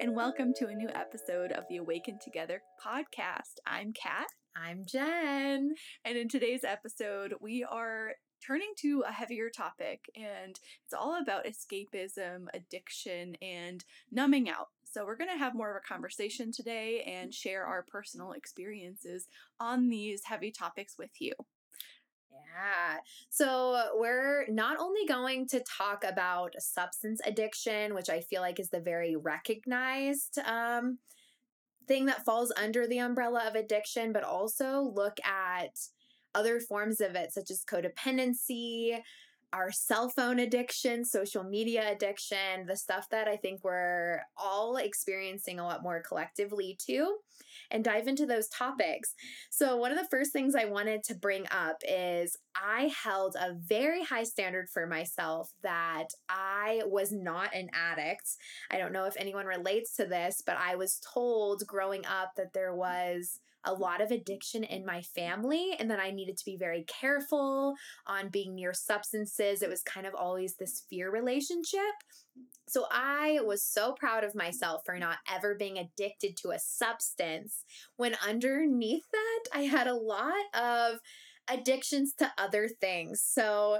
and welcome to a new episode of the Awaken Together podcast. I'm Kat. I'm Jen. And in today's episode, we are turning to a heavier topic, and it's all about escapism, addiction, and numbing out. So, we're going to have more of a conversation today and share our personal experiences on these heavy topics with you. Yeah. So we're not only going to talk about substance addiction, which I feel like is the very recognized um, thing that falls under the umbrella of addiction, but also look at other forms of it, such as codependency, our cell phone addiction, social media addiction, the stuff that I think we're all experiencing a lot more collectively too, and dive into those topics. So, one of the first things I wanted to bring up is I held a very high standard for myself that I was not an addict. I don't know if anyone relates to this, but I was told growing up that there was a lot of addiction in my family and that I needed to be very careful on being near substances. It was kind of always this fear relationship. So I was so proud of myself for not ever being addicted to a substance when underneath that I had a lot of addictions to other things. So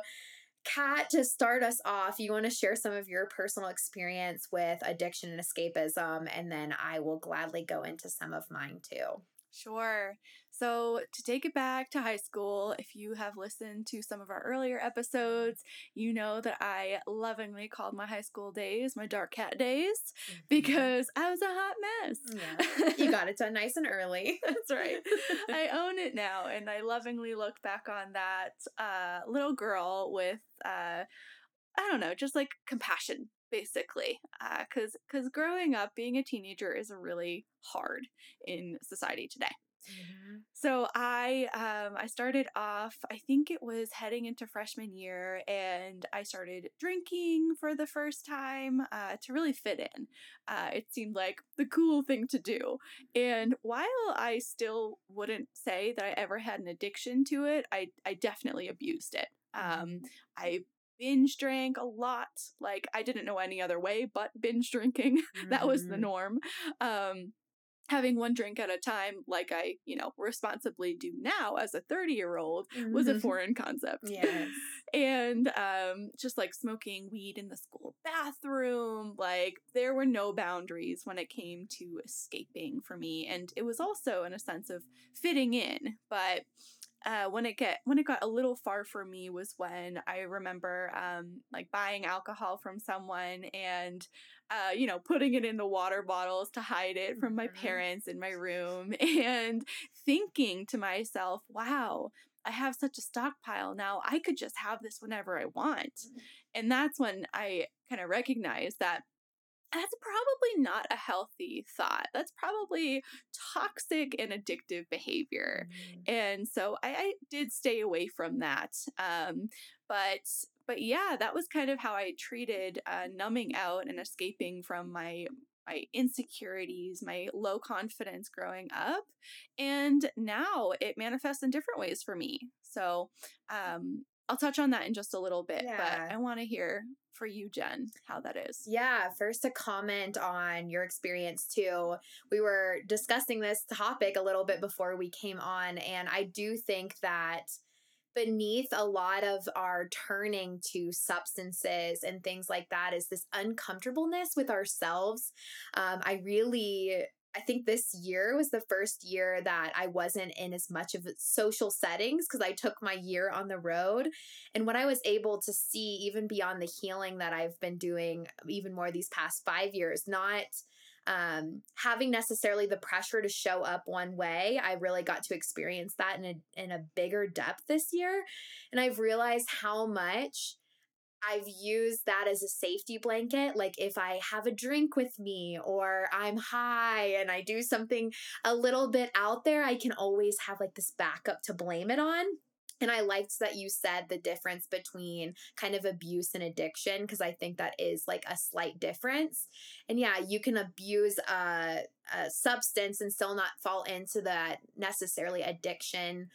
Kat, to start us off, you want to share some of your personal experience with addiction and escapism, and then I will gladly go into some of mine too. Sure. So, to take it back to high school, if you have listened to some of our earlier episodes, you know that I lovingly called my high school days my dark cat days mm-hmm. because I was a hot mess. Yeah. You got it done nice and early. That's right. I own it now, and I lovingly look back on that uh, little girl with, uh, I don't know, just like compassion basically because uh, because growing up being a teenager is really hard in society today mm-hmm. so i um i started off i think it was heading into freshman year and i started drinking for the first time uh, to really fit in uh, it seemed like the cool thing to do and while i still wouldn't say that i ever had an addiction to it i i definitely abused it mm-hmm. um, I binge drank a lot. Like I didn't know any other way but binge drinking. Mm-hmm. that was the mm-hmm. norm. Um, having one drink at a time, like I, you know, responsibly do now as a 30 year old, mm-hmm. was a mm-hmm. foreign concept. Yes. and um, just like smoking weed in the school bathroom, like there were no boundaries when it came to escaping for me. And it was also in a sense of fitting in. But uh, when it get when it got a little far for me was when I remember um, like buying alcohol from someone and uh, you know putting it in the water bottles to hide it from my mm-hmm. parents in my room and thinking to myself, wow. I have such a stockpile now. I could just have this whenever I want. Mm-hmm. And that's when I kind of recognized that that's probably not a healthy thought. That's probably toxic and addictive behavior. Mm-hmm. And so I, I, did stay away from that. Um, but but yeah, that was kind of how I treated uh, numbing out and escaping from my my insecurities, my low confidence growing up. And now it manifests in different ways for me. So um, I'll touch on that in just a little bit, yeah. but I want to hear for you, Jen, how that is. Yeah, first to comment on your experience too. We were discussing this topic a little bit before we came on, and I do think that beneath a lot of our turning to substances and things like that is this uncomfortableness with ourselves. Um, I really I think this year was the first year that I wasn't in as much of social settings because I took my year on the road. And what I was able to see, even beyond the healing that I've been doing even more these past five years, not um, having necessarily the pressure to show up one way, I really got to experience that in a in a bigger depth this year, and I've realized how much I've used that as a safety blanket. Like if I have a drink with me or I'm high and I do something a little bit out there, I can always have like this backup to blame it on. And I liked that you said the difference between kind of abuse and addiction because I think that is like a slight difference. And yeah, you can abuse a, a substance and still not fall into that necessarily addiction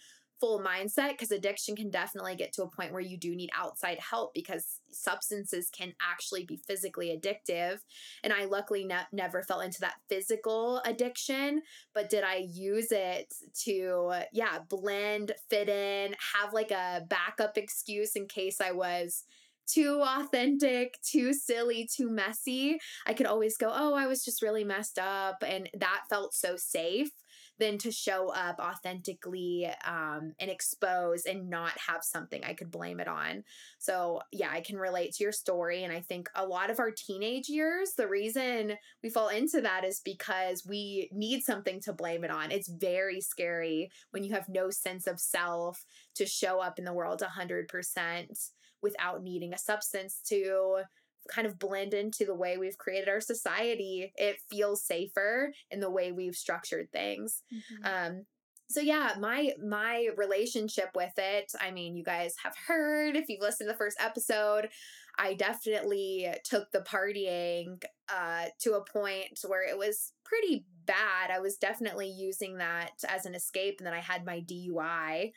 full mindset because addiction can definitely get to a point where you do need outside help because substances can actually be physically addictive. And I luckily ne- never fell into that physical addiction, but did I use it to, yeah, blend, fit in, have like a backup excuse in case I was too authentic, too silly, too messy. I could always go, oh, I was just really messed up. And that felt so safe than to show up authentically um, and expose and not have something I could blame it on. So, yeah, I can relate to your story. And I think a lot of our teenage years, the reason we fall into that is because we need something to blame it on. It's very scary when you have no sense of self to show up in the world 100% without needing a substance to kind of blend into the way we've created our society. It feels safer in the way we've structured things. Mm-hmm. Um, so yeah, my my relationship with it, I mean, you guys have heard if you've listened to the first episode, I definitely took the partying uh to a point where it was pretty bad. I was definitely using that as an escape and then I had my DUI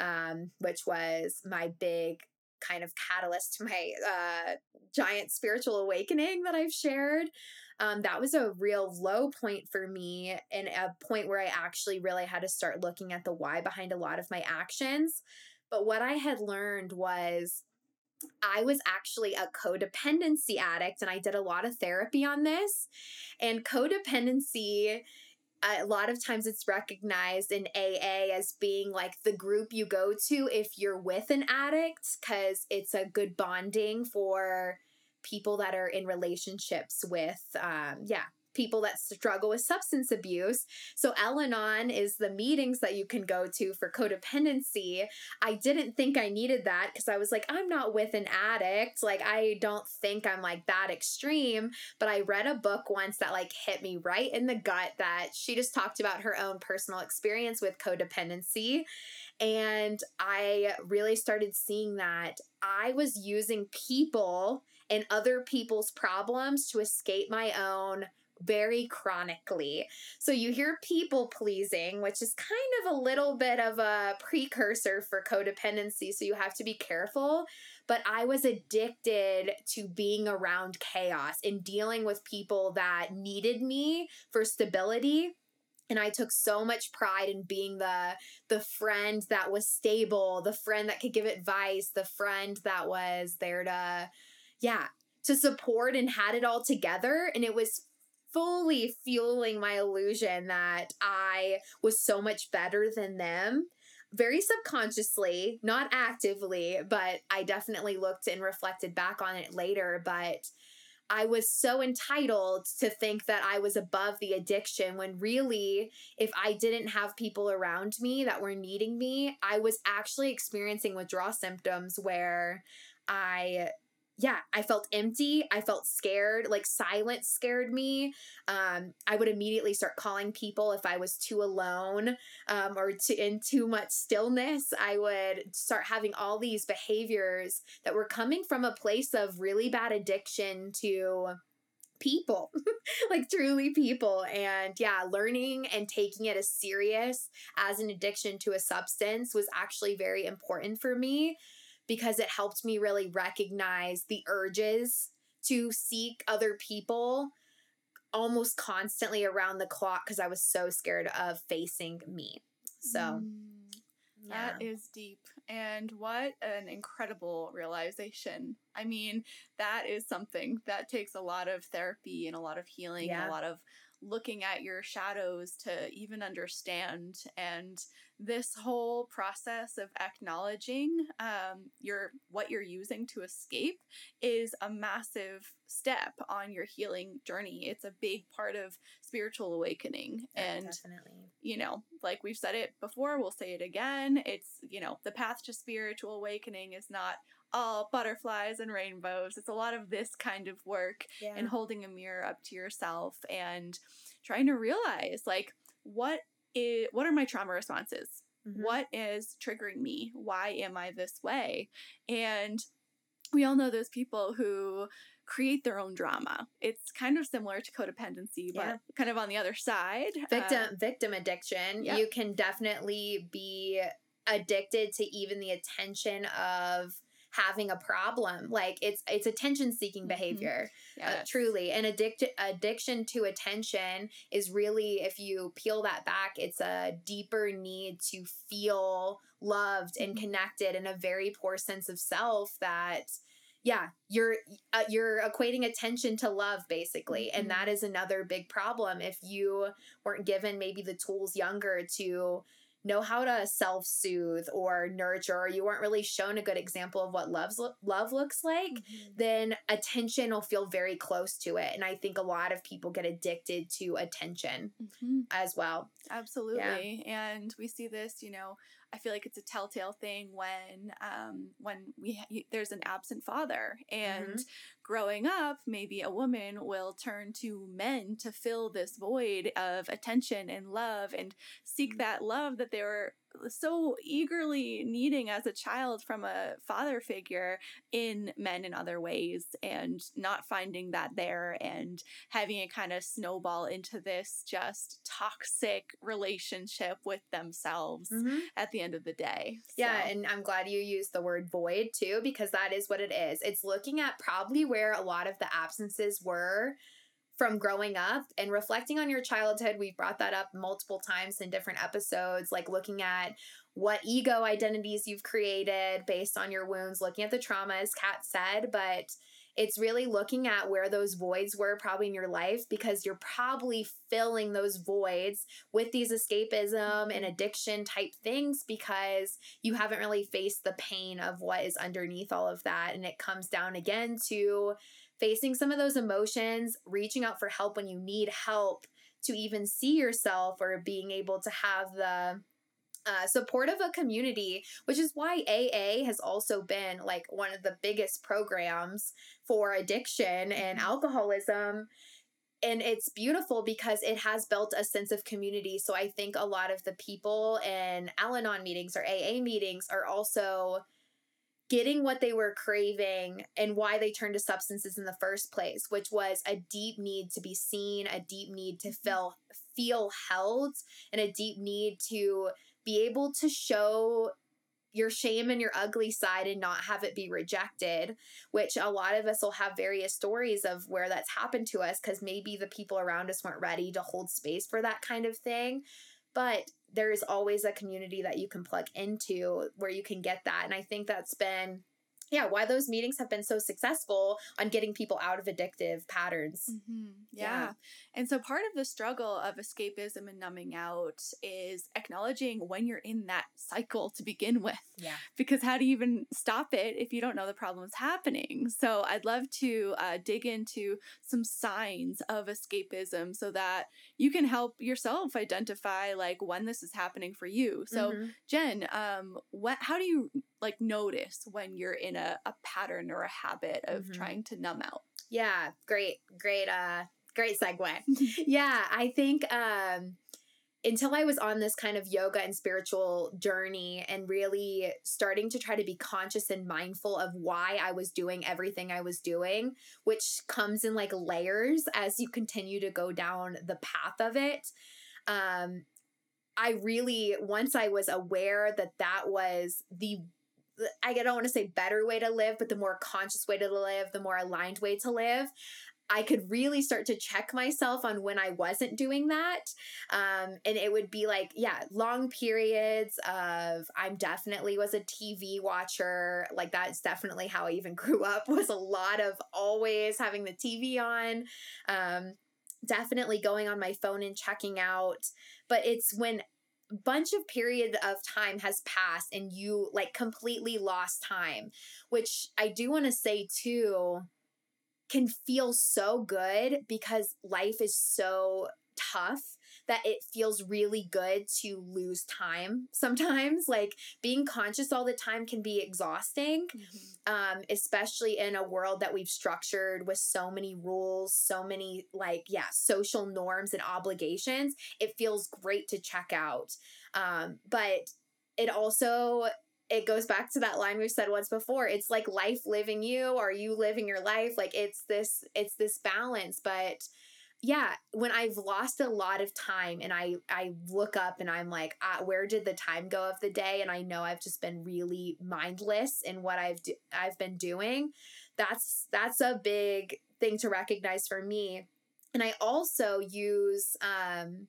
um which was my big kind of catalyst to my uh, giant spiritual awakening that I've shared. Um, that was a real low point for me and a point where I actually really had to start looking at the why behind a lot of my actions. But what I had learned was I was actually a codependency addict and I did a lot of therapy on this. And codependency a lot of times it's recognized in AA as being like the group you go to if you're with an addict because it's a good bonding for people that are in relationships with um yeah people that struggle with substance abuse. So, Al Anon is the meetings that you can go to for codependency. I didn't think I needed that because I was like, I'm not with an addict. Like, I don't think I'm like that extreme. But I read a book once that like hit me right in the gut that she just talked about her own personal experience with codependency. And I really started seeing that I was using people and other people's problems to escape my own very chronically. So you hear people pleasing, which is kind of a little bit of a precursor for codependency. So you have to be careful. But I was addicted to being around chaos and dealing with people that needed me for stability and i took so much pride in being the the friend that was stable the friend that could give advice the friend that was there to yeah to support and had it all together and it was fully fueling my illusion that I was so much better than them. Very subconsciously, not actively, but I definitely looked and reflected back on it later. But I was so entitled to think that I was above the addiction when really, if I didn't have people around me that were needing me, I was actually experiencing withdrawal symptoms where I yeah, I felt empty. I felt scared. Like silence scared me. Um, I would immediately start calling people if I was too alone um, or too, in too much stillness. I would start having all these behaviors that were coming from a place of really bad addiction to people, like truly people. And yeah, learning and taking it as serious as an addiction to a substance was actually very important for me because it helped me really recognize the urges to seek other people almost constantly around the clock because I was so scared of facing me. So mm, that yeah. is deep. And what an incredible realization. I mean, that is something that takes a lot of therapy and a lot of healing yeah. and a lot of looking at your shadows to even understand and this whole process of acknowledging um, your what you're using to escape is a massive step on your healing journey. It's a big part of spiritual awakening yeah, and definitely. you know like we've said it before we'll say it again it's you know the path to spiritual awakening is not all butterflies and rainbows. It's a lot of this kind of work yeah. and holding a mirror up to yourself and trying to realize like what is what are my trauma responses? Mm-hmm. What is triggering me? Why am I this way? And we all know those people who create their own drama. It's kind of similar to codependency, but yeah. kind of on the other side. Victim uh, victim addiction. You can definitely be addicted to even the attention of having a problem. Like it's it's attention seeking Mhm. behavior uh, truly. And addict addiction to attention is really if you peel that back it's a deeper need to feel loved and Mhm. connected and a very poor sense of self that yeah you're uh, you're equating attention to love basically. And that is another big problem. If you weren't given maybe the tools younger to know how to self-soothe or nurture or you weren't really shown a good example of what love's love looks like Mhm. then attention will feel very close to it. And I think a lot of people get addicted to attention Mhm. as well. Absolutely. And we see this, you know, I feel like it's a telltale thing when um when we ha- there's an absent father and growing up maybe a woman will turn to men to fill this void of attention and love and seek Mhm. that love that they were so eagerly needing as a child from a father figure in men in other ways and not finding that there and having it kind of snowball into this just toxic relationship with themselves mm-hmm. at the end of the day. Yeah, So- and I'm glad you used the word void too, because that is what it is. It's looking at probably where a lot of the absences were from growing up and reflecting on your childhood. We've brought that up multiple times in different episodes, like looking at what ego identities you've created based on your wounds, looking at the trauma, as Kat said, but it's really looking at where those voids were probably in your life because you're probably filling those voids with these escapism and addiction type things because you haven't really faced the pain of what is underneath all of that. And it comes down again to facing some of those emotions, reaching out for help when you need help to even see yourself or being able to have the uh, support of a community, which is why AA has also been like one of the biggest programs for addiction and Mhm. alcoholism. And it's beautiful because it has built a sense of community. So I think a lot of the people in Al Anon meetings or AA meetings are also getting what they were craving and why they turned to substances in the first place, which was a deep need to be seen, a deep need to mm-hmm. feel feel held, and a deep need to be able to show your shame and your ugly side and not have it be rejected, which a lot of us will have various stories of where that's happened to us because maybe the people around us weren't ready to hold space for that kind of thing. But there is always a community that you can plug into where you can get that. And I think that's been, yeah, why those meetings have been so successful on getting people out of addictive patterns. Mhm. Yeah. Yeah. And so part of the struggle of escapism and numbing out is acknowledging when you're in that cycle to begin with. Yeah. Because how do you even stop it if you don't know the problem's happening? So I'd love to uh, dig into some signs of escapism so that you can help yourself identify like when this is happening for you. So Mhm. Jen, um, what? How do you like notice when you're in a, a pattern or a habit of Mhm. trying to numb out? Yeah, great, great, uh, great segue. yeah, I think um until I was on this kind of yoga and spiritual journey and really starting to try to be conscious and mindful of why I was doing everything I was doing, which comes in like layers as you continue to go down the path of it. Um I really once I was aware that that was the I don't want to say better way to live, but the more conscious way to live, the more aligned way to live. I could really start to check myself on when I wasn't doing that. Um, and it would be like, yeah, long periods of I'm definitely was a TV watcher. Like that's definitely how I even grew up was a lot of always having the TV on. Um, definitely going on my phone and checking out. But it's when bunch of period of time has passed and you like completely lost time, which I do want to say too can feel so good because life is so tough that it feels really good to lose time sometimes like being conscious all the time can be exhausting um especially in a world that we've structured with so many rules so many like yeah social norms and obligations it feels great to check out um but it also it goes back to that line we've said once before it's like life living you or you living your life like it's this it's this balance but yeah, when I've lost a lot of time and I I look up and I'm like, ah, where did the time go of the day? And I know I've just been really mindless in what I've do- I've been doing. That's that's a big thing to recognize for me. And I also use um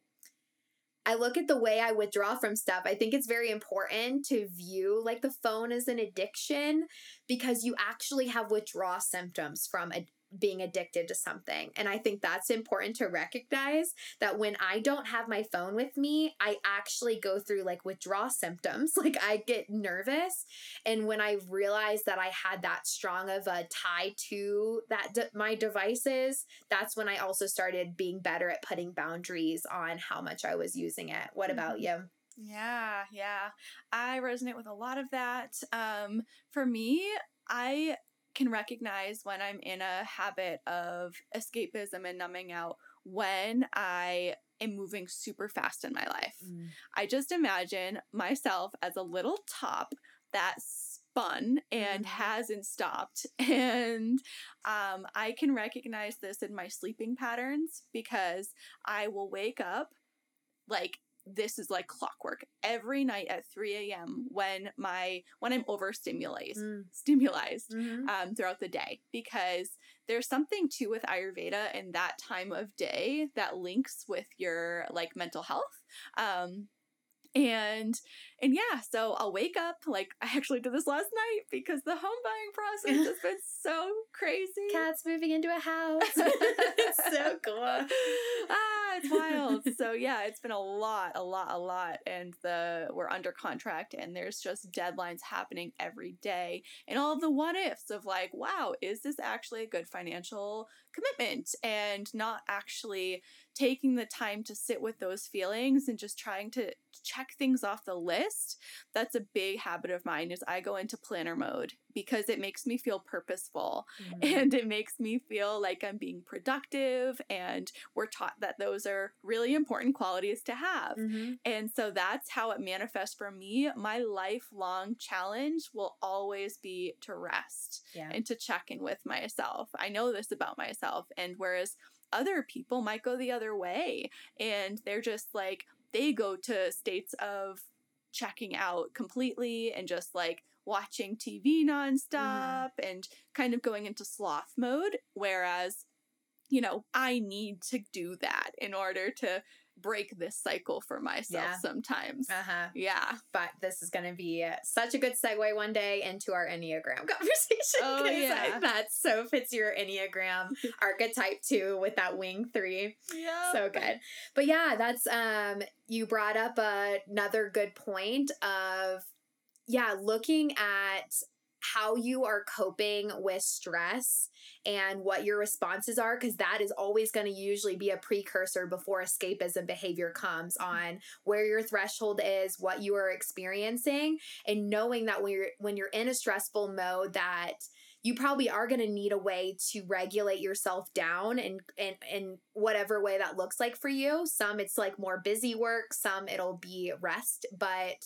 I look at the way I withdraw from stuff. I think it's very important to view like the phone as an addiction because you actually have withdrawal symptoms from a, being addicted to something. And I think that's important to recognize that when I don't have my phone with me, I actually go through like withdrawal symptoms. Like I get nervous. And when I realized that I had that strong of a tie to that de- my devices, that's when I also started being better at putting boundaries on how much I was using it. What about Mm-hmm. you? Yeah, yeah. I resonate with a lot of that. Um, for me, I can recognize when I'm in a habit of escapism and numbing out when I am moving super fast in my life. I just imagine myself as a little top that spun and Mhm. hasn't stopped. And um, I can recognize this in my sleeping patterns because I will wake up like this is like clockwork every night at 3 a.m. when my when I'm overstimulated Mm. stimulized Mhm. um, throughout the day because there's something too with Ayurveda in that time of day that links with your like mental health. Um, and and yeah, so I'll wake up like I actually did this last night because the home buying process has been so crazy. Kat's moving into a house. it's so cool. ah, it's wild. so yeah, it's been a lot, a lot, a lot, and the we're under contract, and there's just deadlines happening every day, and all the what ifs of like, wow, is this actually a good financial commitment, and not actually taking the time to sit with those feelings and just trying to check things off the list. That's a big habit of mine. Is I go into planner mode because it makes me feel purposeful Mm. and it makes me feel like I'm being productive and we're taught that those are really important qualities to have. Mhm. And so that's how it manifests for me. My lifelong challenge will always be to rest Yeah. and to check in with myself. I know this about myself. And whereas other people might go the other way and they're just like, they go to states of checking out completely and just like watching TV mm-hmm. nonstop and kind of going into sloth mode. Whereas, you know, I need to do that in order to break this cycle for myself Yeah. sometimes. Uh huh. Yeah. But this is going to be such a good segue one day into our Enneagram conversation. Oh, I- yeah. that so fits your Enneagram archetype too with that wing three. Yeah. So good. But yeah, that's, um, you brought up another good point of, yeah, looking at how you are coping with stress and what your responses are because that is always going to usually be a precursor before escapism behavior comes on where your threshold is what you are experiencing and knowing that when you're when you're in a stressful mode that you probably are going to need a way to regulate yourself down and and in whatever way that looks like for you. Some it's like more busy work some it'll be rest but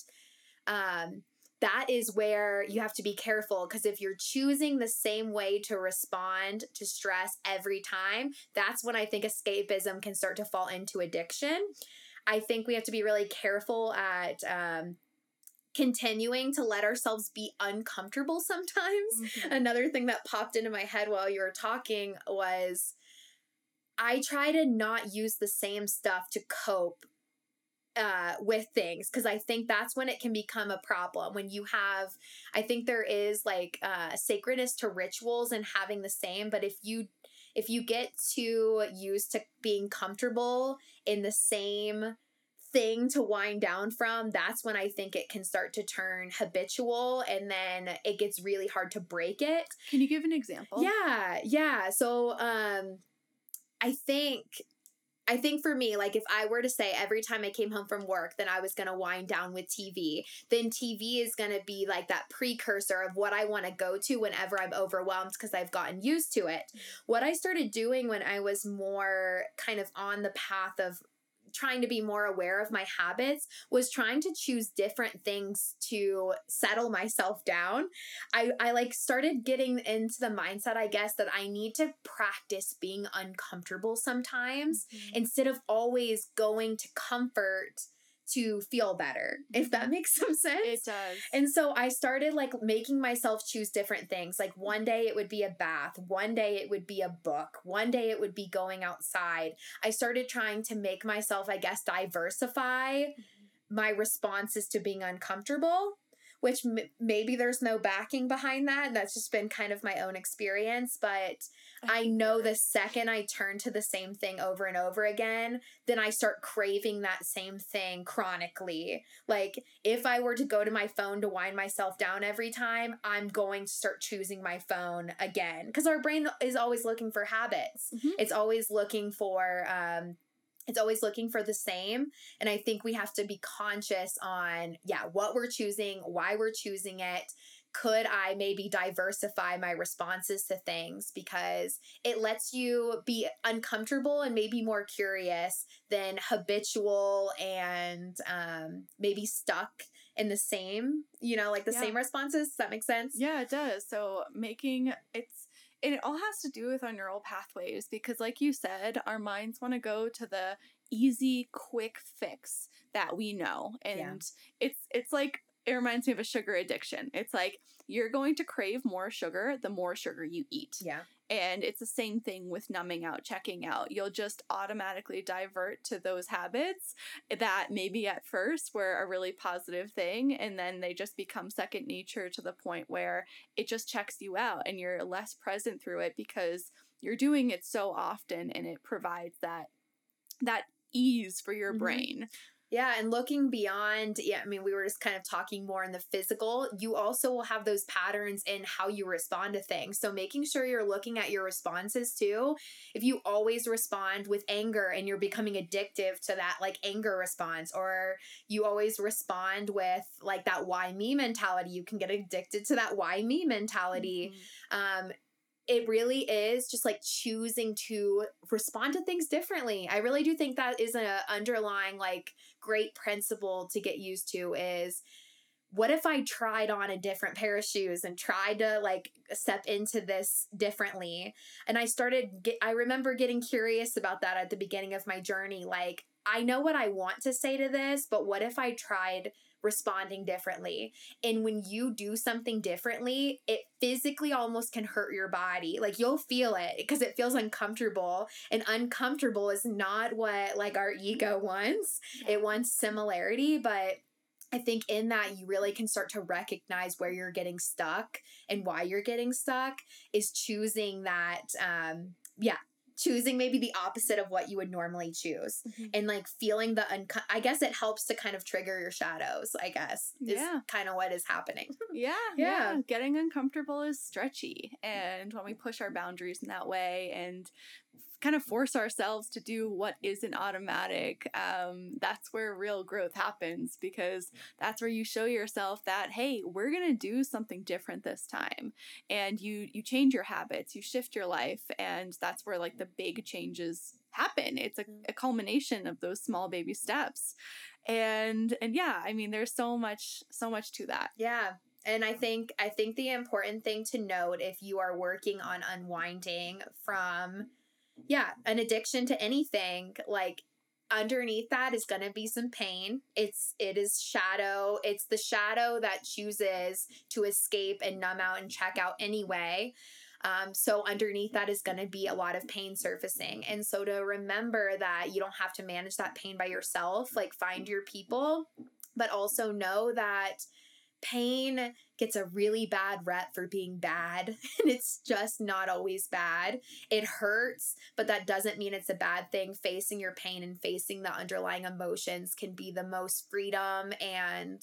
um that is where you have to be careful because if you're choosing the same way to respond to stress every time, that's when I think escapism can start to fall into addiction. I think we have to be really careful at um, continuing to let ourselves be uncomfortable sometimes. Mhm. Another thing that popped into my head while you were talking was I try to not use the same stuff to cope uh, with things because I think that's when it can become a problem. When you have, I think there is like uh, sacredness to rituals and having the same, but if you if you get too used to being comfortable in the same thing to wind down from, that's when I think it can start to turn habitual and then it gets really hard to break it. Can you give an example? Yeah, yeah. So um I think I think for me, like if I were to say every time I came home from work, then I was gonna wind down with TV, then TV is gonna be like that precursor of what I wanna go to whenever I'm overwhelmed because I've gotten used to it. What I started doing when I was more kind of on the path of trying to be more aware of my habits was trying to choose different things to settle myself down. I, I like started getting into the mindset, I guess, that I need to practice being uncomfortable sometimes mm-hmm. instead of always going to comfort to feel better, if that makes some sense. It does. And so I started like making myself choose different things. Like one day it would be a bath, one day it would be a book, one day it would be going outside. I started trying to make myself, I guess, diversify mm-hmm. my responses to being uncomfortable which m- maybe there's no backing behind that. That's just been kind of my own experience. But I know the second I turn to the same thing over and over again, then I start craving that same thing chronically. Like if I were to go to my phone to wind myself down every time, I'm going to start choosing my phone again because our brain is always looking for habits. Mm-hmm. It's always looking for um, it's always looking for the same and i think we have to be conscious on yeah what we're choosing why we're choosing it could i maybe diversify my responses to things because it lets you be uncomfortable and maybe more curious than habitual and um, maybe stuck in the same you know like the yeah. same responses does that make sense yeah it does so making it's and it all has to do with our neural pathways because like you said our minds want to go to the easy quick fix that we know and yeah. it's it's like it reminds me of a sugar addiction it's like you're going to crave more sugar the more sugar you eat yeah and it's the same thing with numbing out, checking out. You'll just automatically divert to those habits that maybe at first were a really positive thing, and then they just become second nature to the point where it just checks you out and you're less present through it because you're doing it so often and it provides that that ease for your mm-hmm. brain. Yeah, and looking beyond, yeah, I mean, we were just kind of talking more in the physical. You also will have those patterns in how you respond to things. So making sure you're looking at your responses too. If you always respond with anger and you're becoming addictive to that like anger response, or you always respond with like that why me mentality, you can get addicted to that why me mentality. Mm-hmm. Um, it really is just like choosing to respond to things differently. I really do think that is an underlying like great principle to get used to is what if I tried on a different pair of shoes and tried to like step into this differently? And I started get I remember getting curious about that at the beginning of my journey like I know what I want to say to this, but what if I tried responding differently. And when you do something differently, it physically almost can hurt your body. Like you'll feel it because it feels uncomfortable. And uncomfortable is not what like our ego wants. It wants similarity, but I think in that you really can start to recognize where you're getting stuck and why you're getting stuck is choosing that um yeah, choosing maybe the opposite of what you would normally choose mm-hmm. and like feeling the unco- I guess it helps to kind of trigger your shadows, I guess. yeah. kind of what is happening. yeah, yeah. Yeah. Getting uncomfortable is stretchy. And when we push our boundaries in that way and kind of force ourselves to do what isn't automatic, um, that's where real growth happens because that's where you show yourself that hey, we're gonna do something different this time, and you you change your habits, you shift your life, and that's where like the big changes happen. It's a, a culmination of those small baby steps, and and yeah, I mean, there's so much so much to that. Yeah, and i think i think the important thing to note if you are working on unwinding from yeah, an addiction to anything, like underneath that is going to be some pain. It's it is shadow. It's the shadow that chooses to escape and numb out and check out anyway. Um, so underneath that is going to be a lot of pain surfacing. And so to remember that you don't have to manage that pain by yourself, like find your people, but also know that pain gets a really bad rep for being bad and it's just not always bad. It hurts but that doesn't mean it's a bad thing. Facing your pain and facing the underlying emotions can be the most freedom and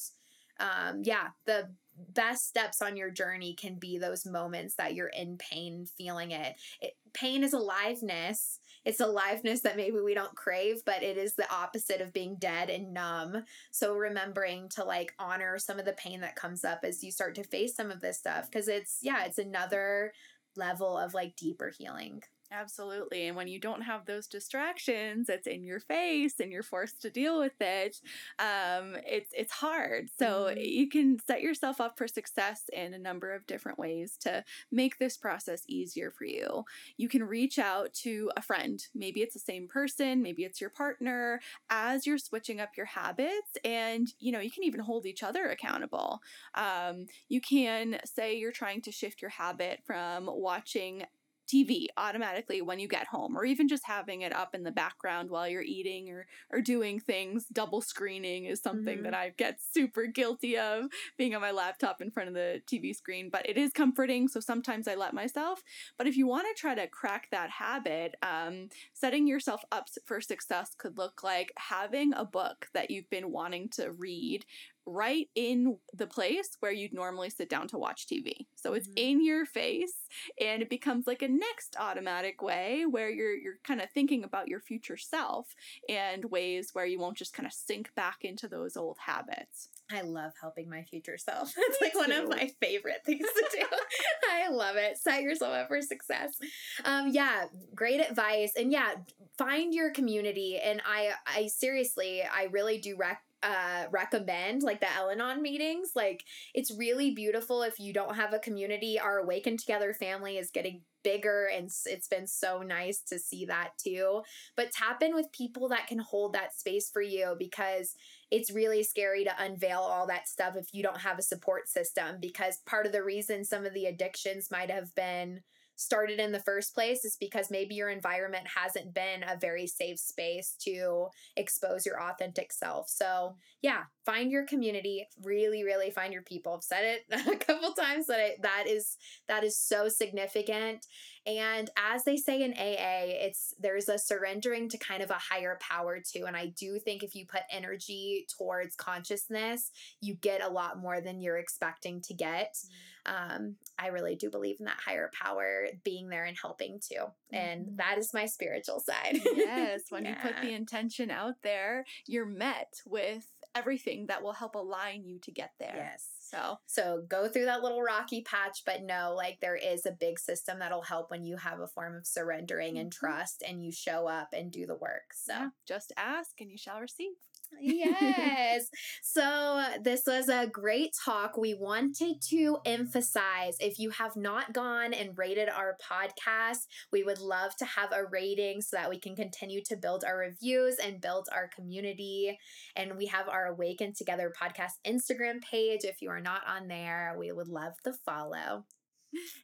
um yeah the best steps on your journey can be those moments that you're in pain feeling it, it pain is aliveness it's aliveness that maybe we don't crave, but it is the opposite of being dead and numb. So remembering to like honor some of the pain that comes up as you start to face some of this stuff because it's yeah, it's another level of like deeper healing. Absolutely. And when you don't have those distractions, it's in your face and you're forced to deal with it. Um, it's it's hard. So mm-hmm. you can set yourself up for success in a number of different ways to make this process easier for you. You can reach out to a friend. Maybe it's the same person, maybe it's your partner, as you're switching up your habits. And you know, you can even hold each other accountable. Um, you can say you're trying to shift your habit from watching TV automatically when you get home, or even just having it up in the background while you're eating or or doing things. Double screening is something mm-hmm. that I get super guilty of being on my laptop in front of the TV screen, but it is comforting. So sometimes I let myself. But if you want to try to crack that habit, um, setting yourself up for success could look like having a book that you've been wanting to read right in the place where you'd normally sit down to watch TV. So it's mm-hmm. in your face and it becomes like a next automatic way where you're you're kind of thinking about your future self and ways where you won't just kind of sink back into those old habits. I love helping my future self. It's like one of my favorite things to do. I love it. Set yourself up for success. Um, yeah, great advice. And yeah, find your community. And I, I seriously, I really do rec- uh, recommend like the Al-Anon meetings. Like it's really beautiful if you don't have a community. Our Awaken Together family is getting bigger and it's been so nice to see that too. But tap in with people that can hold that space for you because it's really scary to unveil all that stuff if you don't have a support system because part of the reason some of the addictions might have been started in the first place is because maybe your environment hasn't been a very safe space to expose your authentic self. So, yeah, find your community, really really find your people. I've said it a couple times that I, that is that is so significant. And as they say in AA, it's there's a surrendering to kind of a higher power too. And I do think if you put energy towards consciousness, you get a lot more than you're expecting to get. Mm-hmm. Um, I really do believe in that higher power being there and helping too. And mm-hmm. that is my spiritual side. yes. When yeah. you put the intention out there, you're met with everything that will help align you to get there. Yes. So, so go through that little rocky patch, but know like there is a big system that'll help when you have a form of surrendering mm-hmm. and trust and you show up and do the work. So, yeah, just ask and you shall receive yes. So, this was a great talk. We wanted to emphasize if you have not gone and rated our podcast, we would love to have a rating so that we can continue to build our reviews and build our community. And we have our Awaken Together podcast Instagram page. If you are not on there, we would love to follow.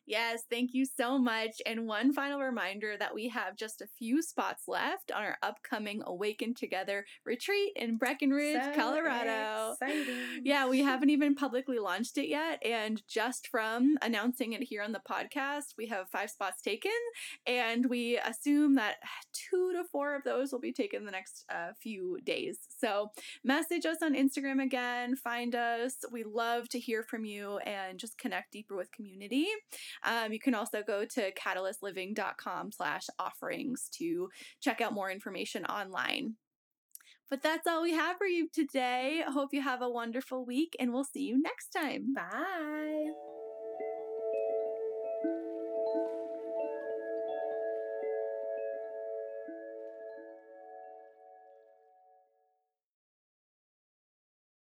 Yes, thank you so much. And one final reminder that we have just a few spots left on our upcoming Awaken Together retreat in Breckenridge, so Colorado. Exciting. Yeah, we haven't even publicly launched it yet. And just from announcing it here on the podcast, we have five spots taken. And we assume that two to four of those will be taken the next uh, few days. So message us on Instagram again, find us. We love to hear from you and just connect deeper with community. Um, you can also go to catalystliving.com slash offerings to check out more information online. But that's all we have for you today. Hope you have a wonderful week and we'll see you next time. Bye.